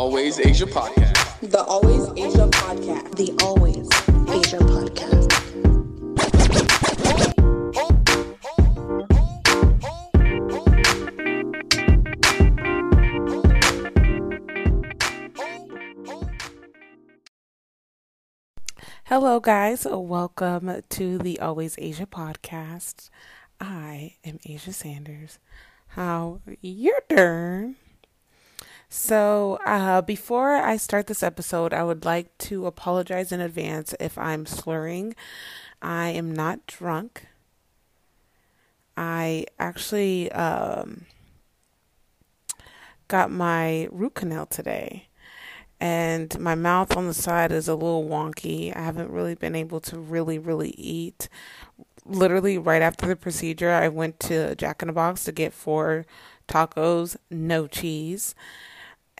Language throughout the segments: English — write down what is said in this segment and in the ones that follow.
Always Asia Podcast. The Always Asia Podcast. The Always Asia Podcast. Hello, guys. Welcome to the Always Asia podcast. I am Asia Sanders. How you doing? So, uh, before I start this episode, I would like to apologize in advance if I'm slurring. I am not drunk. I actually um, got my root canal today and my mouth on the side is a little wonky. I haven't really been able to really, really eat. Literally, right after the procedure, I went to Jack in the Box to get four tacos, no cheese,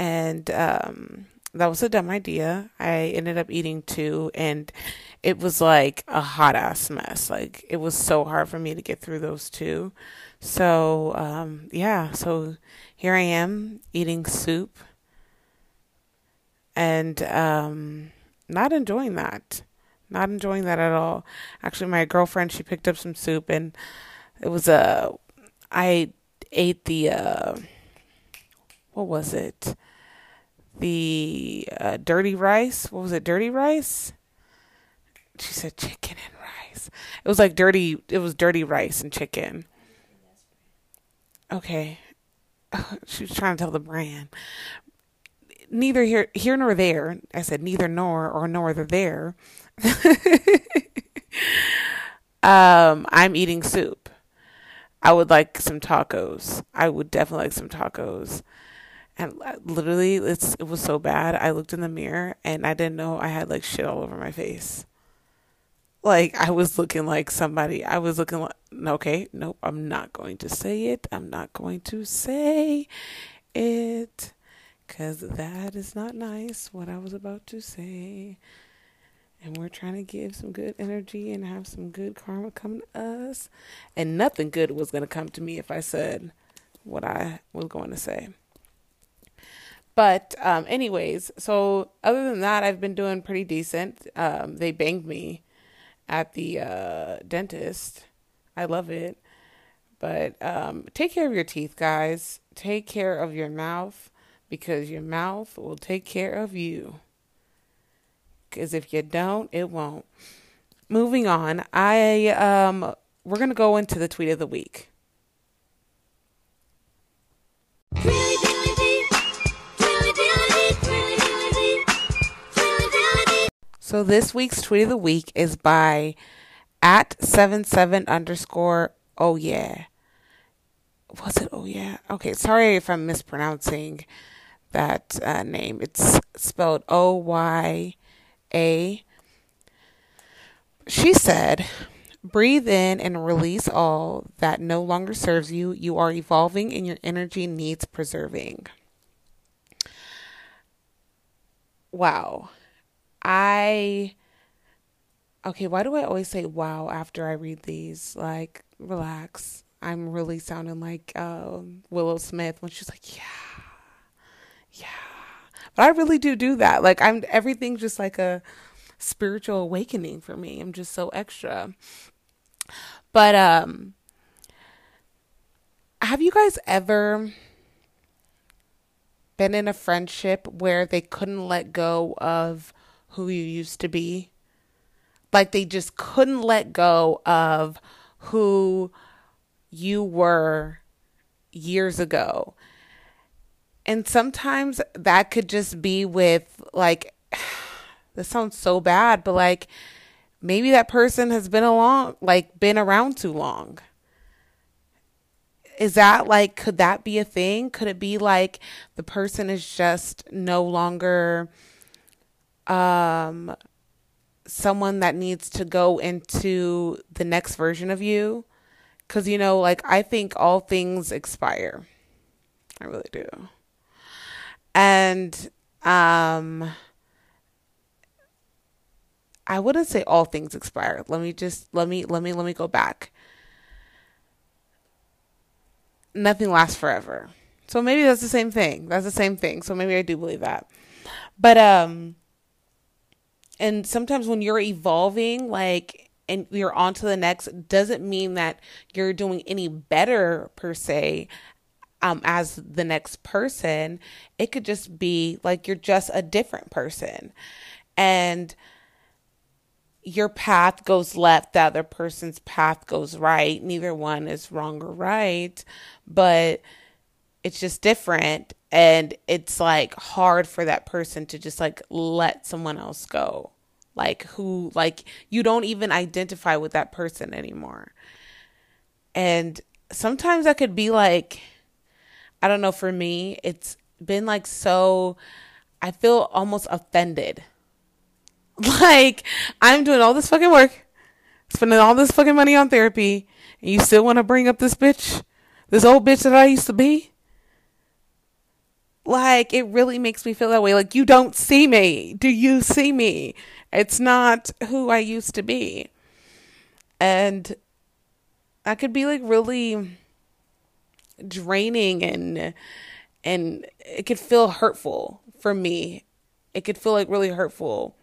and um, that was a dumb idea. I ended up eating two, and it was like a hot ass mess. Like it was so hard for me to get through those two. So um, yeah, so here I am eating soup and um, not enjoying that. Not enjoying that at all. Actually, my girlfriend she picked up some soup and it was a. Uh, I ate the uh, what was it? The uh, dirty rice. What was it? Dirty rice. She said chicken and rice. It was like dirty. It was dirty rice and chicken. Okay. She was trying to tell the brand, neither here here nor there. I said neither nor or nor the there. um, I'm eating soup. I would like some tacos. I would definitely like some tacos. And uh, literally, it's it was so bad. I looked in the mirror and I didn't know I had like shit all over my face. Like I was looking like somebody. I was looking like okay, nope. I'm not going to say it. I'm not going to say it because that is not nice what I was about to say. And we're trying to give some good energy and have some good karma come to us. And nothing good was going to come to me if I said what I was going to say. But, um, anyways, so other than that, I've been doing pretty decent. Um, they banged me at the uh, dentist. I love it. But um, take care of your teeth, guys. Take care of your mouth because your mouth will take care of you. Because if you don't, it won't. Moving on, I um we're gonna go into the tweet of the week. So this week's tweet of the week is by at seven seven underscore oh yeah. Was it oh yeah? Okay, sorry if I'm mispronouncing that uh, name. It's spelled O Y A. She said, Breathe in and release all that no longer serves you. You are evolving and your energy needs preserving. Wow. I. Okay, why do I always say wow after I read these? Like, relax. I'm really sounding like um, Willow Smith when she's like, yeah yeah. But I really do do that. Like I'm everything's just like a spiritual awakening for me. I'm just so extra. But um have you guys ever been in a friendship where they couldn't let go of who you used to be? Like they just couldn't let go of who you were years ago. And sometimes that could just be with like this sounds so bad, but like maybe that person has been along like been around too long. Is that like could that be a thing? Could it be like the person is just no longer um someone that needs to go into the next version of you? Cuz you know, like I think all things expire. I really do and um I wouldn't say all things expire. Let me just let me let me let me go back. Nothing lasts forever. So maybe that's the same thing. That's the same thing. So maybe I do believe that. But um and sometimes when you're evolving like and you're on to the next doesn't mean that you're doing any better per se um as the next person. It could just be like you're just a different person. And your path goes left, the other person's path goes right. Neither one is wrong or right, but it's just different. And it's like hard for that person to just like let someone else go. Like, who, like, you don't even identify with that person anymore. And sometimes I could be like, I don't know, for me, it's been like so, I feel almost offended like, I'm doing all this fucking work, spending all this fucking money on therapy, and you still want to bring up this bitch? This old bitch that I used to be? Like, it really makes me feel that way. Like, you don't see me. Do you see me? It's not who I used to be. And I could be like really draining and and it could feel hurtful for me. It could feel like really hurtful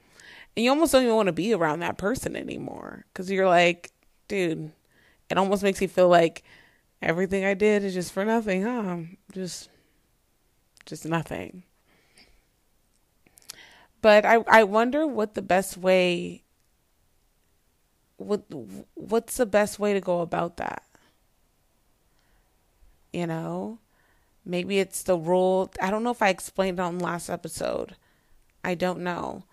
and you almost don't even want to be around that person anymore because you're like, dude, it almost makes you feel like everything I did is just for nothing, huh? Just, just nothing. But I, I wonder what the best way, what, what's the best way to go about that? You know, maybe it's the rule. I don't know if I explained it on last episode. I don't know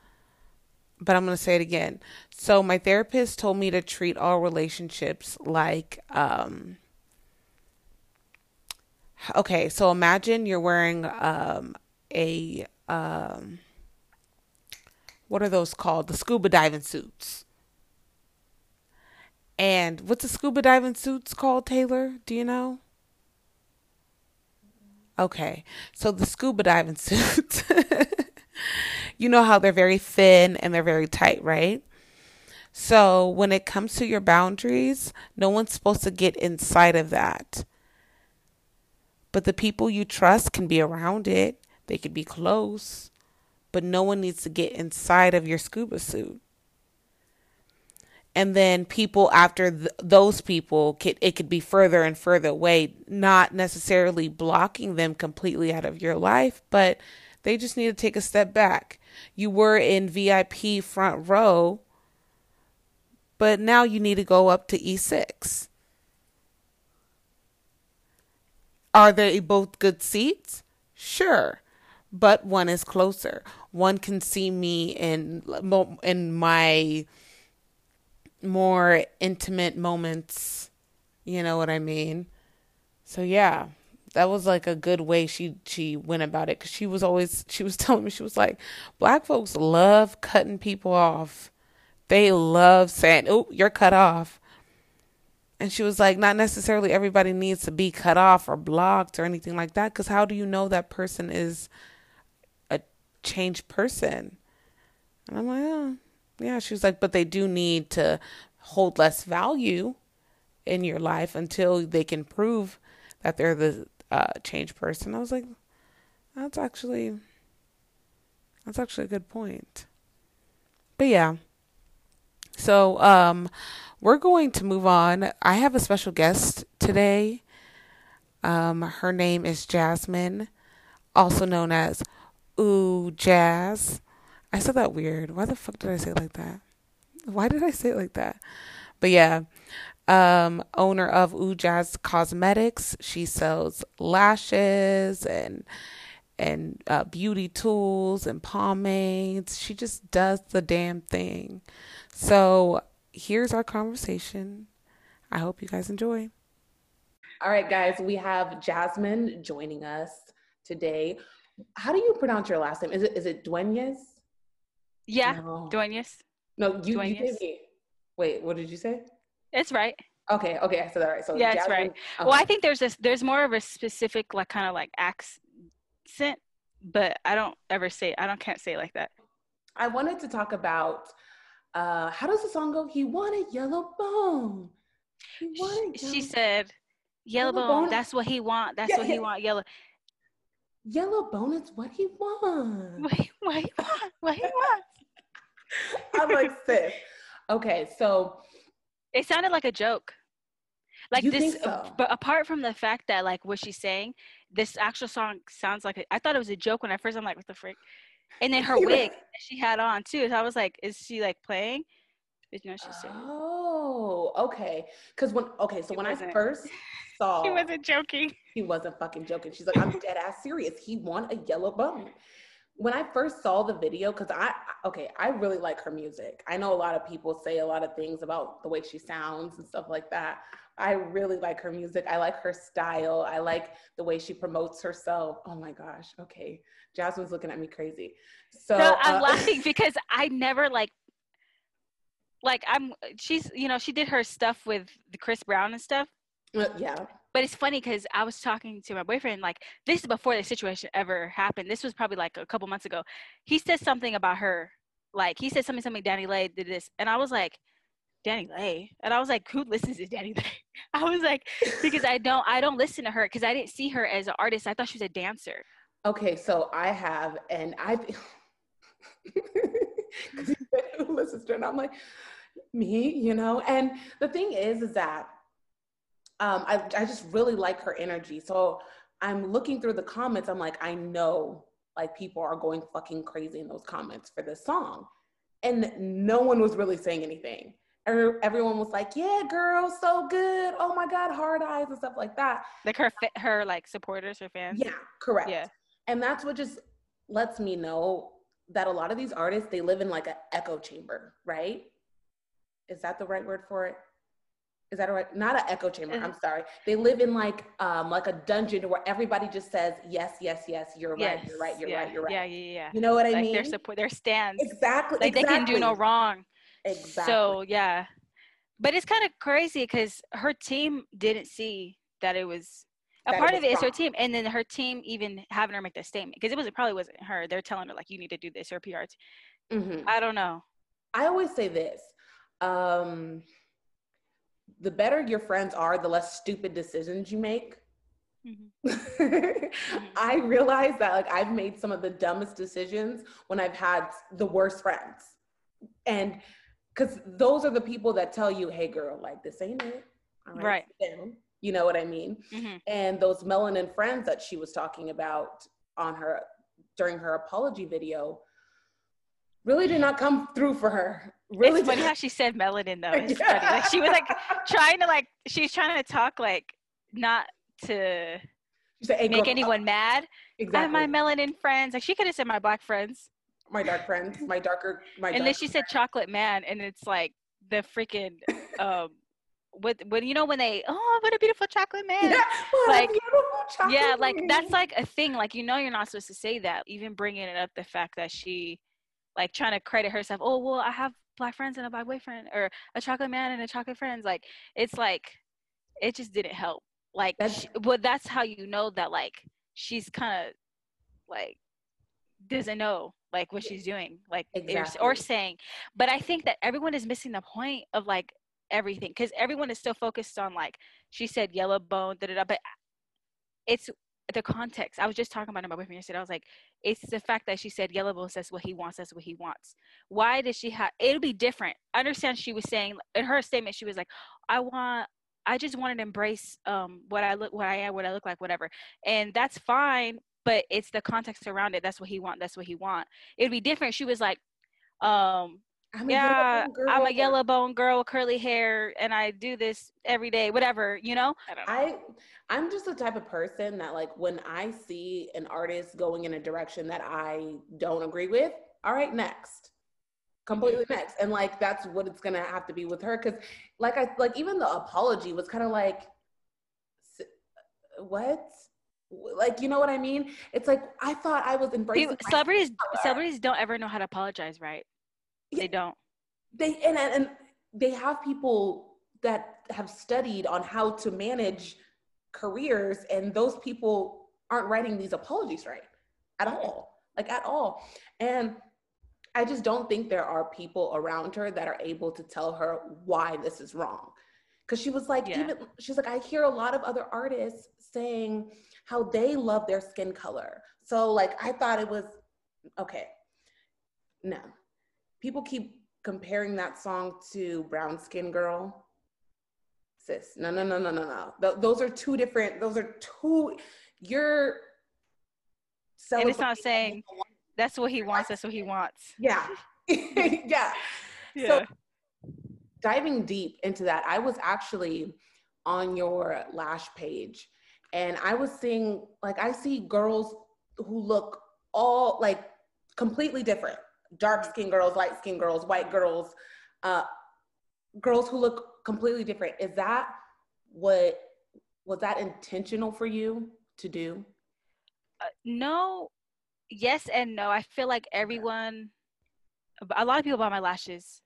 but I'm going to say it again. So my therapist told me to treat all relationships like um okay, so imagine you're wearing um a um what are those called? The scuba diving suits. And what's the scuba diving suits called, Taylor? Do you know? Okay. So the scuba diving suits you know how they're very thin and they're very tight, right? So when it comes to your boundaries, no one's supposed to get inside of that. But the people you trust can be around it, they could be close, but no one needs to get inside of your scuba suit. And then people after th- those people, could, it could be further and further away, not necessarily blocking them completely out of your life, but they just need to take a step back. You were in VIP front row, but now you need to go up to E6. Are they both good seats? Sure, but one is closer. One can see me in in my more intimate moments. You know what I mean? So yeah that was like a good way she she went about it because she was always she was telling me she was like black folks love cutting people off they love saying oh you're cut off and she was like not necessarily everybody needs to be cut off or blocked or anything like that because how do you know that person is a changed person and i'm like oh yeah she was like but they do need to hold less value in your life until they can prove that they're the uh, change person. I was like, that's actually that's actually a good point. But yeah. So um we're going to move on. I have a special guest today. Um her name is Jasmine, also known as Ooh Jazz. I said that weird. Why the fuck did I say it like that? Why did I say it like that? But yeah, um, owner of Ujaz Cosmetics. She sells lashes and and uh, beauty tools and pomades. She just does the damn thing. So here's our conversation. I hope you guys enjoy. All right, guys, we have Jasmine joining us today. How do you pronounce your last name? Is it is it Duenas? Yeah, no. Duenas. No, you, Duenas. you gave me. Wait, what did you say? It's right. Okay, okay, I said that right. So yeah, it's right. Okay. Well, I think there's this. There's more of a specific, like, kind of like accent, but I don't ever say. I don't can't say it like that. I wanted to talk about. Uh, how does the song go? He wanted yellow bone. He wanted. She, she said, "Yellow, yellow bone, bone. That's what he want. That's yeah, what he yeah. want. Yellow." Yellow bone is what he wants. What, what he want? What he wants? I'm like, sis. Okay, so It sounded like a joke. Like this, think so? but apart from the fact that like what she's saying, this actual song sounds like a, I thought it was a joke when I first. I'm like, what the frick? And then her wig that she had on too. So I was like, is she like playing? But no, she's serious. Oh, okay. Because when okay, so He when I wasn't. first saw He wasn't joking. he wasn't fucking joking. She's like, I'm dead ass serious. He won a yellow bone. When I first saw the video, because I okay, I really like her music. I know a lot of people say a lot of things about the way she sounds and stuff like that. I really like her music. I like her style. I like the way she promotes herself. Oh my gosh. Okay. Jasmine's looking at me crazy. So No, I'm uh, laughing because I never like like I'm she's you know she did her stuff with the Chris Brown and stuff. yeah. But it's funny because I was talking to my boyfriend like this is before the situation ever happened. This was probably like a couple months ago. He said something about her, like he said something something DaniLeigh did this, and I was like. DaniLeigh, and I was like, "Who listens to Danny Lay?" I was like, because I don't, I don't listen to her because I didn't see her as an artist. I thought she was a dancer. Okay, so I have, and I, because he said who listens to it, and I'm like, me, you know. And the thing is, is that um, I, I just really like her energy. So I'm looking through the comments. I'm like, I know, like people are going fucking crazy in those comments for this song, and no one was really saying anything. Everyone was like, "Yeah, girl, so good. Oh my god, hard eyes and stuff like that." Like her, her like supporters, her fans. Yeah, correct. Yeah. And that's what just lets me know that a lot of these artists, they live in like an echo chamber, right? Is that the right word for it? Is that right? Not an echo chamber. I'm sorry. They live in like um like a dungeon where everybody just says yes, yes, yes. You're right. You're right. You're yeah, right. You're right. Yeah, yeah, yeah. You know what I like mean? their support, their stands. exactly. Like they can do no wrong. Exactly. So yeah, but it's kind of crazy because her team didn't see that it was a That it part was of it is her team, and then her team even having her make that statement because it was it probably wasn't her. They're telling her like you need to do this or PR. team. Mhm. I don't know. I always say this. Um, the better your friends are, the less stupid decisions you make. Mhm. I realize that like I've made some of the dumbest decisions when I've had the worst friends. And because those are the people that tell you, hey girl, like this ain't it. All Right. down." You know what I mean? Mhm. And those melanin friends that she was talking about on her during her apology video really did not come through for her. Really it's funny how she said melanin though. It's Yeah. funny. Like she was like trying to like she's trying to talk like not to She said, "Hey, make girl, anyone mad. Exactly. my melanin friends. Like she could have said my black friends. my dark friends, my darker, my and then she said chocolate man and it's like the freaking um what when you know when they oh what a beautiful chocolate man Yeah, like, beautiful yeah chocolate like that's like a thing like you know you're not supposed to say that even bringing it up the fact that she like trying to credit herself oh well i have black friends and a black boyfriend or a chocolate man and a chocolate friends like it's like it just didn't help. Like That's- she, well that's how you know that like she's kind of like doesn't know like what she's doing like or- or saying. But i think that everyone is missing the point of like everything because everyone is still focused on like she said yellow bone da, da, da, but it's the context i was just talking about it my boyfriend yesterday i was like it's the fact that she said yellow bone says what he wants that's what he wants. Why does she have it'll be different. I understand she was saying in her statement she was like i want i just wanted to embrace um what i look what i am what i look like whatever. And that's fine but it's the context around it that's what he want that's what he want. It'd be different. She was like um I'm a yeah yellow i'm a yellow bone girl with curly hair and i do this every day whatever you know i don't know I I'm just the type of person that like when I see an artist going in a direction that I don't agree with, all right, next. Completely next. And like that's what it's gonna have to be with her. Cause like I like even the apology was kind of like s- uh, what? Like you know what I mean? It's like I thought I was embracing People, my celebrities color. celebrities don't ever know how to apologize right Yeah. They don't they and and they have people that have studied on how to manage careers and those people aren't writing these apologies right at all like at all and i just don't think there are people around her that are able to tell her why this is wrong because she was like Yeah. even she's like i hear a lot of other artists saying how they love their skin color. So like I thought it was okay. No. People keep comparing that song to Brown Skin Girl. Sis, no, no, no, no, no, no. Th- those are two different, those are two, you're And it's not saying that's what he wants. That's what he wants. Yeah. yeah. So diving deep into that, I was actually on your Lash page and I was seeing, like, I see girls who look all like completely different dark skinned girls, light skinned girls, white girls, uh, girls who look completely different. Is that what was that intentional for you to do? Uh, no, yes and no. I feel like everyone, a lot of people buy my lashes,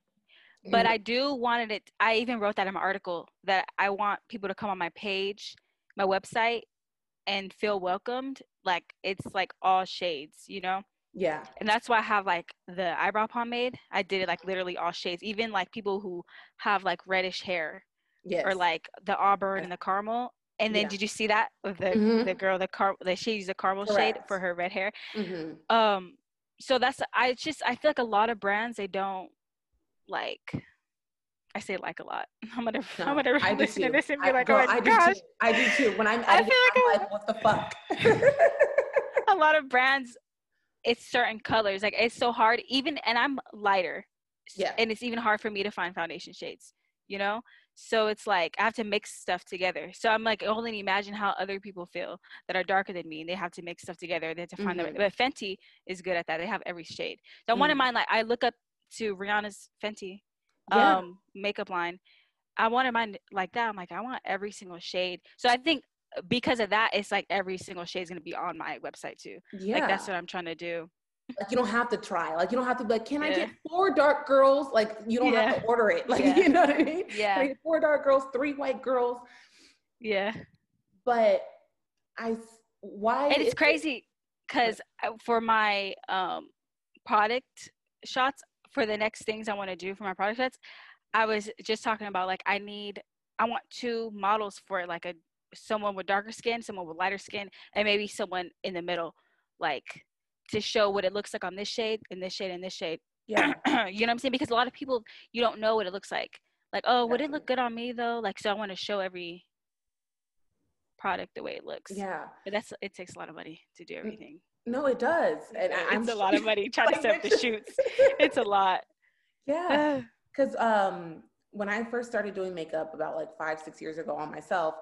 but Mm. I do wanted it. I even wrote that in my article that I want people to come on my page, my website, and feel welcomed. Like it's like all shades, you know. Yeah. and that's why I have like the eyebrow pomade. I did it like literally all shades, even like people who have like reddish hair Yes. or like the auburn and the caramel. And then Yeah. did you see that with the Mhm. the girl the car that she used the caramel shade for her red hair? Mhm. Um, so that's I just I feel like a lot of brands they don't like. I say like a lot. I'm gonna No, I'm gonna I listen to this and be I- like, girl, oh my I do gosh. too. I do too. When I'm I editing, feel I'm like like, what the fuck? a lot of brands it's certain colors like it's so hard even and i'm lighter Yeah. and it's even hard for me to find foundation shades you know so it's like i have to mix stuff together so i'm like only imagine how other people feel that are darker than me and they have to mix stuff together they have to find Mhm. the but fenty is good at that they have every shade so i want Mhm. in mine like i look up to rihanna's fenty Yeah. um makeup line i wanted mine like that i'm like i want every single shade so i think because of that it's like every single shade is going to be on my website too yeah. like that's what I'm trying to do. like you don't have to try. Like you don't have to be like, can I get four dark girls? Like you don't have to order it. Like Yeah. you know what I mean? Yeah. get four dark girls, three white girls. Yeah. But I why And it's crazy because for my um product shots for the next things I want to do for my product shots, I was just talking about like I need I want two models for like a someone with darker skin, someone with lighter skin, and maybe someone in the middle, like to show what it looks like on this shade and this shade and this shade. Yeah. you know what I'm saying? Because a lot of people you don't know what it looks like. Like, oh, would it look good on me though? Like, so I want to show every product the way it looks. Yeah. But that's it takes a lot of money to do everything. No, it does. And I- I'm it's a lot of money trying to set up the shoots. It's a lot. Yeah. Because um, when I first started doing makeup about like five, six years ago on myself,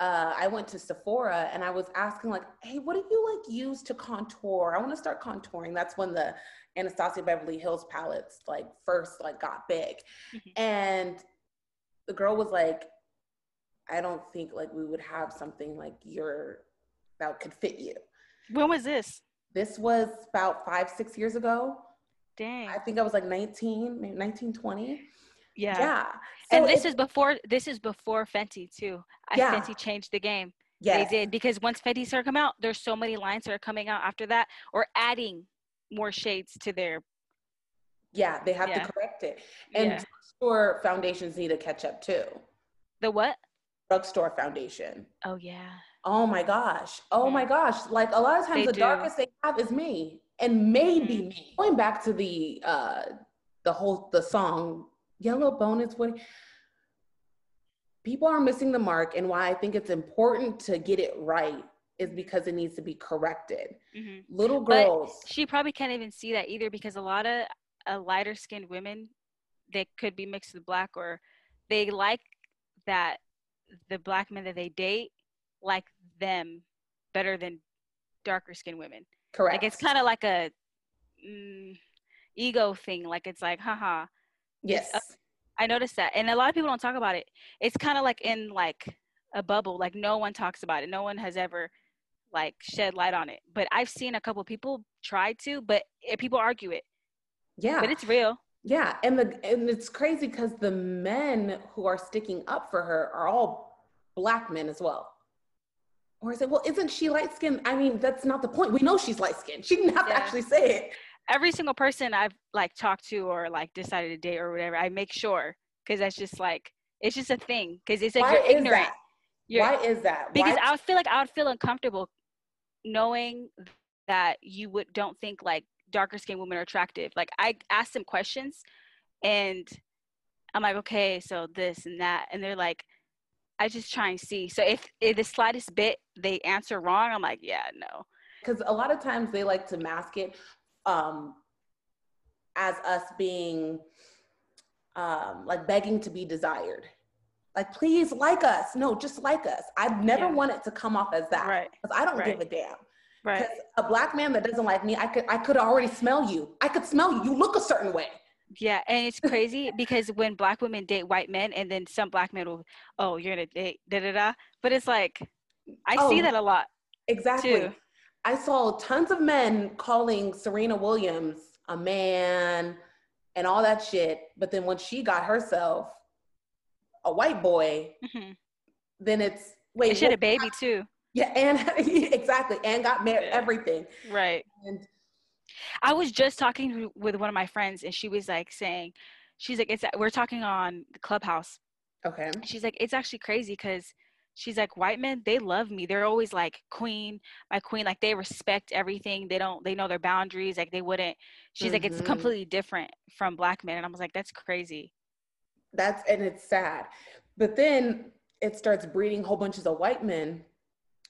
uh, I went to Sephora and I was asking like, "Hey, what do you like use to contour? I want to start contouring." That's when the Anastasia Beverly Hills palettes like first like got big, Mhm. and the girl was like, "I don't think like we would have something like your that could fit you." when was this? This was about five, six years ago. Dang. I think I was like 19, maybe 19, 20. Yeah. Yeah. and this is before this is before Fenty too. I Yeah. Fenty changed the game. yes. They did because once Fenty started coming out, there's so many lines that are coming out after that or adding more shades to their Yeah, they have Yeah. to correct it. And Yeah. drugstore foundations need to catch up too. the what? Drugstore foundation. Oh yeah. Oh my gosh. Oh my gosh. Like a lot of times They the do. darkest they have is me. And maybe Mhm. me. Going back to the uh the whole the song Yellow Bone is what people are missing the mark and why I think it's important to get it right is because it needs to be corrected. hmm Little But girls. she probably can't even see that either because a lot of uh, lighter skinned women they could be mixed with black or they like that the black men that they date like them better than darker skinned women correct. like it's kind of like a mm, ego thing like it's like haha yes. i noticed that and a lot of people don't talk about it it's kind of like in like a bubble like no one talks about it no one has ever like shed light on it but i've seen a couple people try to but eh, people argue it yeah. but it's real Yeah, and the and it's crazy because the men who are sticking up for her are all black men as well. Or is it, well, isn't she light skinned? I mean, that's not the point. We know she's light skinned. She didn't have to actually say it. Every single person i've like talked to or like decided to date or whatever i make sure because that's just like it's just a thing because it's like Why you're ignorant? You're- Why is that? because I would feel like I would feel uncomfortable knowing that you would don't think like darker skinned women are attractive. Like I asked them questions and I'm like, okay, so this and that. And they're like, I just try and see. So if, if the slightest bit they answer wrong, I'm like, yeah, no. because a lot of times they like to mask it um, as us being um, like begging to be desired. Like, please like us. No, just like us. I never Yeah. want it to come off as that Right. because I don't Right. give a damn. Right. A black man that doesn't like me, I could I could already smell you. I could smell you. You look a certain way. Yeah, and it's crazy because when black women date white men, and then some black men will, oh, you're gonna date da da da. But it's like, I see Oh, that a lot Exactly. too. I saw tons of men calling Serena Williams a man and all that shit. But then when she got herself a white boy, hmm then it's wait. And she had a baby too. Yeah, and exactly, and got married, Yeah. everything. Right. And I was just talking with one of my friends, and she was like saying, she's like, it's we're talking on the clubhouse. okay, She's like, it's actually crazy because she's like, white men, they love me. They're always like, queen, my queen. Like they respect everything. They don't, they know their boundaries. Like they wouldn't. She's like, it's Mhm. completely different from black men. And I was like, that's crazy. that's and it's sad. But then it starts breeding whole bunches of white men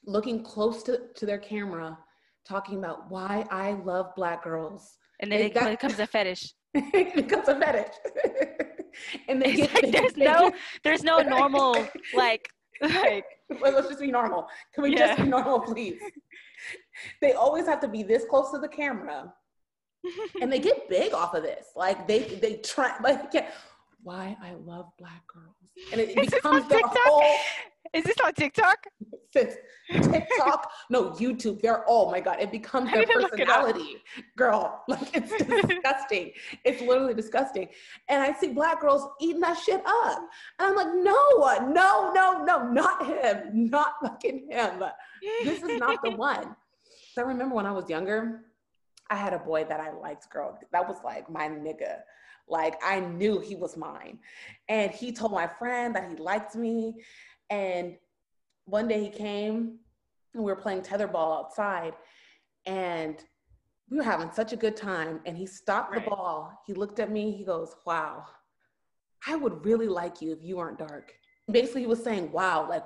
looking close to, to their camera, talking about why I love black girls. And then It- becomes a fetish. it becomes a fetish. and they get, like, they there's get- no, there's no normal like, like let's just be normal. Can we just be normal, please? They always have to be this close to the camera, and they get big off of this. Like they they try like yeah, why I love black girls, and it, Is this becomes on their TikTok? whole Is this on TikTok? TikTok, no YouTube. They're oh my god, it becomes their need to look it up. personality, girl. Like it's disgusting. It's literally disgusting. And I see black girls eating that shit up, and I'm like, no, no, no, no, not him, not fucking him. This is not the one. So I remember when I was younger, I had a boy that I liked, girl. That was like my nigga. Like I knew he was mine. And he told my friend that he liked me. And one day he came and we were playing tetherball outside and we were having such a good time. And he stopped Right. the ball. He looked at me, he goes, Wow, I would really like you if you weren't dark. Basically, he was saying, Wow, like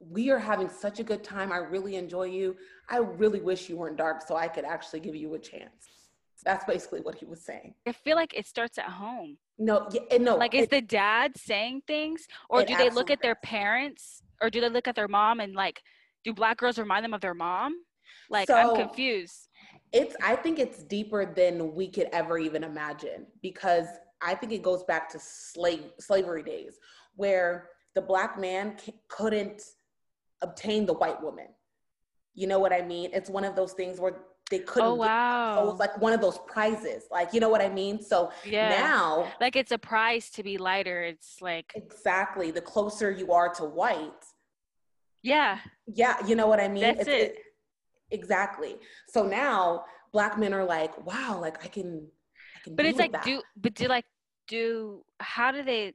we are having such a good time. I really enjoy you. I really wish you weren't dark so I could actually give you a chance. That's basically what he was saying. I feel like it starts at home. No, yeah, no. Like, is it- the dad saying things, or do they look at their parents, or do they look at their mom and like, do black girls remind them of their mom? Like, I'm So- confused. it's i think it's deeper than we could ever even imagine because i think it goes back to slave slavery days where the black man c- couldn't obtain the white woman you know what i mean it's one of those things where they oh, couldn't Oh get- so wow. it's like one of those prizes like you know what i mean so yeah. now like it's a prize to be lighter. It's like, exactly the closer you are to white yeah, yeah you know what i mean that's it. exactly so now black men are like wow like i can I can But it's like, that. do but do like do how do they?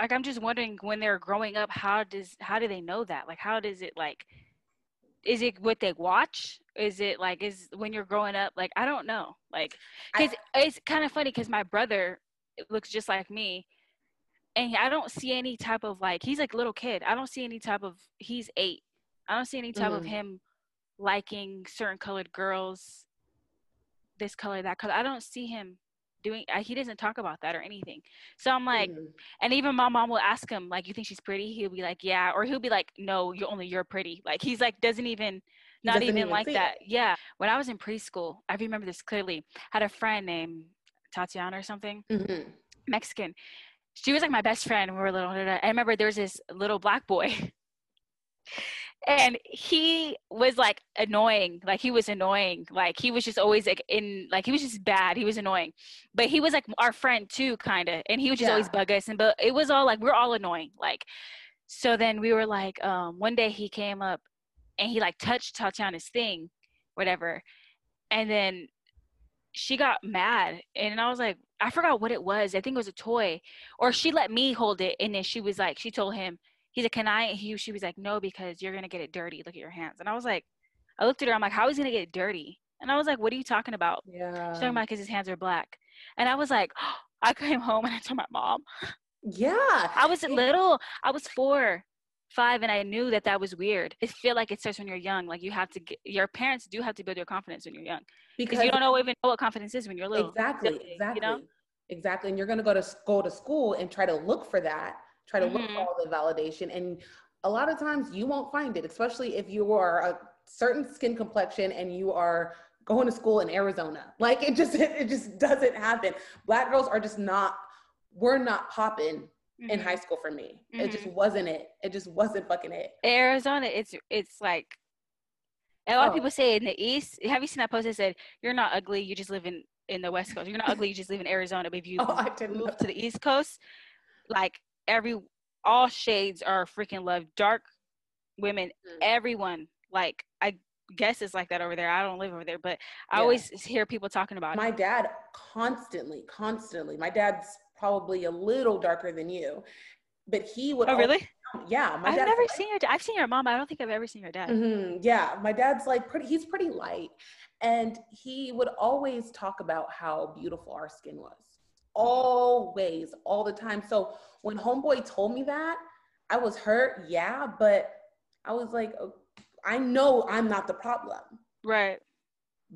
Like, I'm just wondering when they're growing up, how does how do they know that? Like, how does it like? Is it what they watch? Is it like is when you're growing up? Like, I don't know. Like, because it's kind of funny because my brother looks just like me, and I don't see any type of like he's like a little kid. I don't see any type of he's eight. I don't see any type of Mhm. him liking certain colored girls, this color, that color. I don't see him doing. Uh, he doesn't talk about that or anything. So I'm like, Mhm. and even my mom will ask him like, "You think she's pretty?" He'll be like, "Yeah," or he'll be like, "No, you're only you're pretty." Like he's like doesn't even not doesn't even, even like that. it. Yeah. When I was in preschool, I remember this clearly. Had a friend named Tatiana or something, Mhm. Mexican. She was like my best friend when we were little. I remember there was this little black boy. And he was like annoying. Like he was annoying. Like he was just always like in like he was just bad. He was annoying. But he was like our friend too, kinda. And he would just always bug us. And but it was all like we're all annoying. Like so then we were like, um, one day he came up and he like touched Tatiana's thing, whatever. And then she got mad and I was like, I forgot what it was. I think it was a toy. Or she let me hold it and then she was like, she told him, he's like, Can I? He she was like, No, because you're gonna get it dirty. Look at your hands. And I was like, I looked at her. I'm like, how is he gonna get dirty? And I was like, what are you talking about? Yeah. She's talking about because his hands are black. And I was like, I came home and I told my mom. Yeah. I was It- little. I was four, five, and I knew that that was weird. I feel like it starts when you're young. Like you have to get your parents do have to build your confidence when you're young because you don't know even know what confidence is when you're little. exactly, exactly, You know? exactly. And you're going to go to go to school and try to look for that, try to look Mhm. for all the validation, and a lot of times you won't find it, especially if you are a certain skin complexion and you are going to school in Arizona. Like it just it just doesn't happen. Black girls are just not. We're not popping in Mhm. high school for me. It just Mhm. wasn't it. It just wasn't fucking it. Arizona, it's it's like a lot of Oh. people say in the east. Have you seen that post that said you're not ugly, you just live in in the west coast. You're not ugly, you just live in Arizona. But if you Oh, I didn't move to the east coast, like every all shades are freaking loved. Dark women, Mm. everyone. Like I guess it's like that over there. I don't live over there, but I Yeah. always hear people talking about my it. dad constantly constantly my dad's probably a little darker than you but he would Oh always- really? yeah my I've never like- seen your dad. I've seen your mom. I don't think I've ever seen your dad. Mhm, yeah my dad's like pretty he's pretty light and he would always talk about how beautiful our skin was always all the time so when homeboy told me that i was hurt yeah but i was like oh, i know i'm not the problem Right.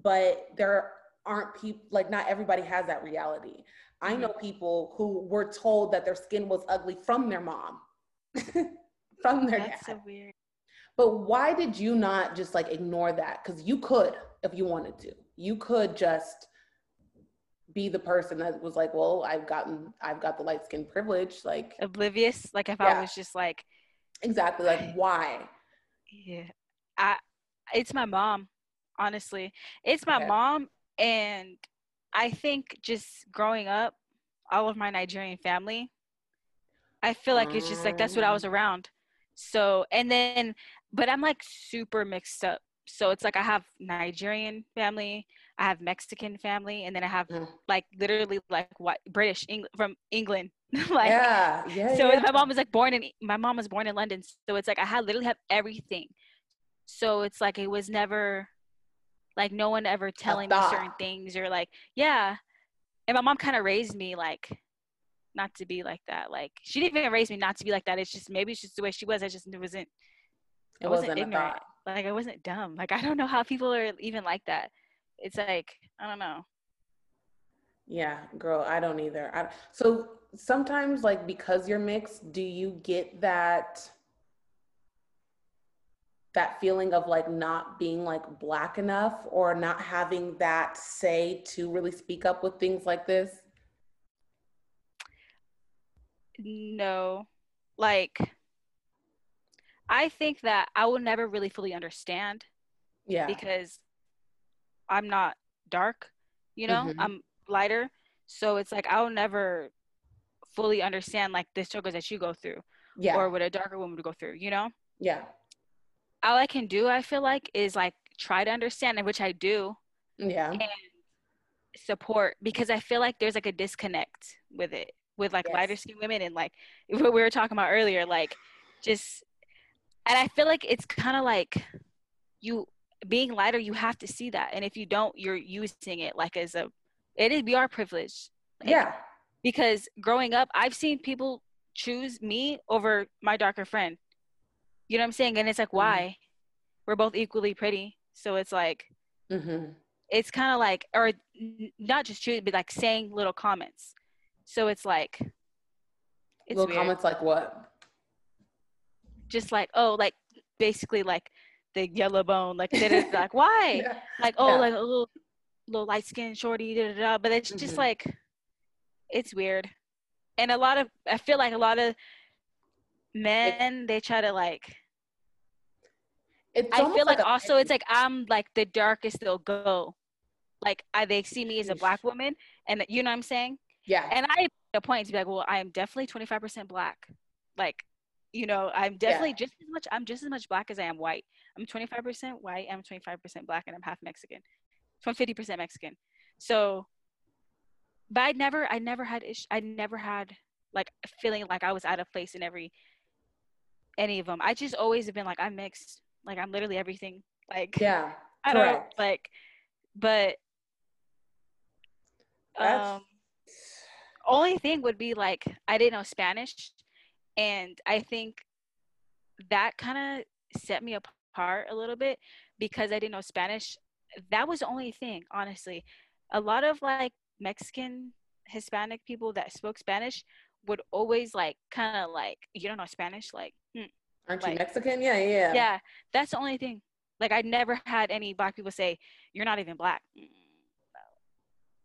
but there aren't people like not everybody has that reality. I Mhm. know people who were told that their skin was ugly from their mom, from their That's dad. so weird. But why did you not just like ignore that? Because you could if you wanted to. You could just be the person that was like, well, I've gotten, I've got the light skin privilege. Like Oblivious. Like if Yeah. I was just like, exactly, like why? Yeah. I it's my mom, honestly. It's my Okay. mom and I think just growing up, all of my Nigerian family, I feel like it's just like that's what I was Mm. around. So and then but I'm like super mixed up. So it's like I have Nigerian family, I have Mexican family, and then I have Mm. like literally like what British Eng- from England. like yeah, yeah. so yeah. my mom was like born in my mom was born in london so it's like i had literally have everything so it's like it was never like no one ever telling me certain things or like yeah and my mom kind of raised me like not to be like that like she didn't even raise me not to be like that it's just maybe it's just the way she was i just wasn't it I wasn't wasn't ignorant. like i wasn't dumb like i don't know how people are even like that it's like i don't know Yeah, girl, I don't either. I, so sometimes, like, because you're mixed, do you get that that feeling of like not being like black enough or not having that say to really speak up with things like this? no like i think that i will never really fully understand Yeah. because I'm not dark, you know, Mhm. I'm lighter. So it's like I'll never fully understand like the struggles that you go through yeah. or what a darker woman would go through, you know? yeah. All I can do, I feel like, is like try to understand, and which I do, Yeah. and support because I feel like there's like a disconnect with it, with like Yes. lighter skinned women and like what we were talking about earlier, like just, and I feel like it's kind of like you being lighter, you have to see that, and if you don't, you're using it like as a, it is we are privileged, like, Yeah. because growing up, I've seen people choose me over my darker friend. You know what I'm saying? And it's like, Mhm. why? We're both equally pretty, so it's like Mm-hmm. it's kind of like or not just choose but like saying little comments so it's like it's Little weird. comments like what? just like oh like basically like the yellow bone like da- da, like why Yeah. like oh Yeah. like a little little light skinned shorty da, da, da. but it's just Mhm. like it's weird and a lot of i feel like a lot of men they try to like It's i feel like, a also it's like i'm like the darkest they'll go like I, they see me as a black woman and you know what i'm saying yeah. and I point to be like, well, I am definitely 25% black. Like, you know, I'm definitely just as much, I'm just as much black as I am white. I'm 25% white, I'm 25% black, and I'm half Mexican. So I'm 50% Mexican. So, but I never, I never had, ish, I never had like feeling like I was out of place in every, any of them. I just always have been like, I'm mixed. Like, I'm literally everything. Like Yeah. I don't correct. like, but That's- um, only thing would be like I didn't know Spanish, and I think that kind of set me apart a little bit because I didn't know Spanish. That was the only thing, honestly. A lot of like Mexican, Hispanic people that spoke Spanish would always like kind of like you don't know Spanish, like hmm, Aren't you Mexican? Yeah, yeah. yeah, that's the only thing. Like I never had any black people say you're not even black.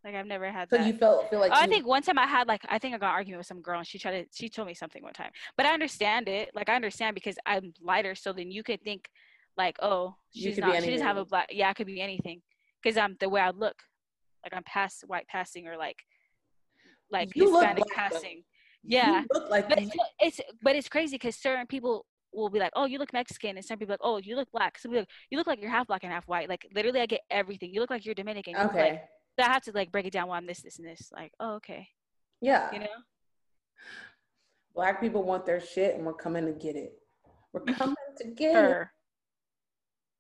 Like I've never had So that. you felt feel like Oh, I think one time I had like I think I got an argument with some girl and she tried to she told me something one time. But I understand it. Like I understand because I'm lighter, so then you could think like, oh, she's not she doesn't have a black yeah, I could be anything. Because I'm um, the way I look. Like I'm past white passing or like like You look Hispanic though. passing. Yeah. You look like But it's, it's but it's crazy because certain people will be like, "Oh, you look Mexican," and some people like, "Oh, you look black." Some people like, "You look like you're half black and half white." Like literally, I get everything. You look like you're Dominican. You look okay. Like, so I have to like break it down. Well, I'm this, this, and this. Like, oh, okay. yeah. You know. Black people want their shit and we're coming to get it. We're coming to get it.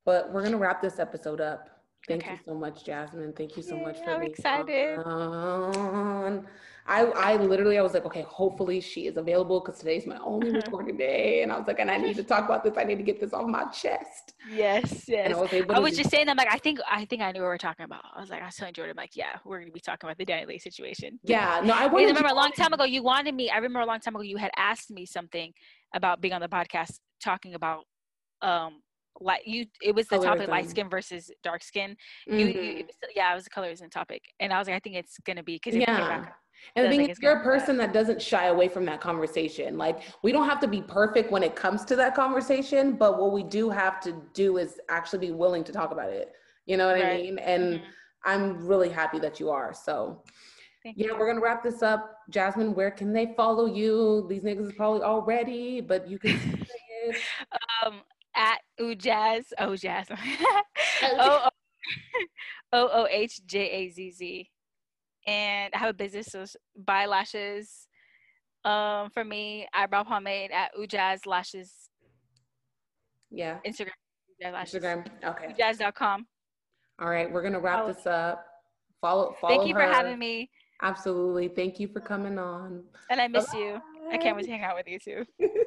But we're gonna wrap this episode up. Thank you so much, Jasmine. Thank you so much for I'm being excited. on. I I literally I was like, okay, hopefully she is available because today's my only recording day, and I was like, and I need to talk about this. I need to get this off my chest. Yes. Yes. And I was able I to was do- just saying that. Like, I think I think I knew what we were talking about. I was like, I was telling Jordan, like, yeah, we're gonna be talking about the DaniLeigh situation. yeah. No, I wanted remember a long time ago you wanted me. I remember a long time ago you had asked me something about being on the podcast, talking about um like you. It was the topic light skin versus dark skin. You, you Mhm. it was, yeah, it was a colorism topic, and I was like, I think it's gonna be because it came Yeah. And the thing is, it's you're a person that doesn't shy away from that conversation. Like, we don't have to be perfect when it comes to that conversation, but what we do have to do is actually be willing to talk about it. You know what I mean? And Mhm. I'm really happy that you are. So, Thank yeah, you. we're gonna wrap this up. Jasmine, where can they follow you? These niggas is probably already, but you can say it. um at Ohjazz Ohjazz O O O H J A Z Z, and I have a business so buy lashes. Um, for me, eyebrow pomade at Ohjazz Lashes Yeah, Instagram. Ohjazz Lashes. Instagram. Okay. Ohjazz.com. All right, we're gonna wrap Follow- this up. Follow, follow Thank you for having me, Absolutely. Thank you for coming on. and I miss you. I can't wait to hang out with you too. Bye.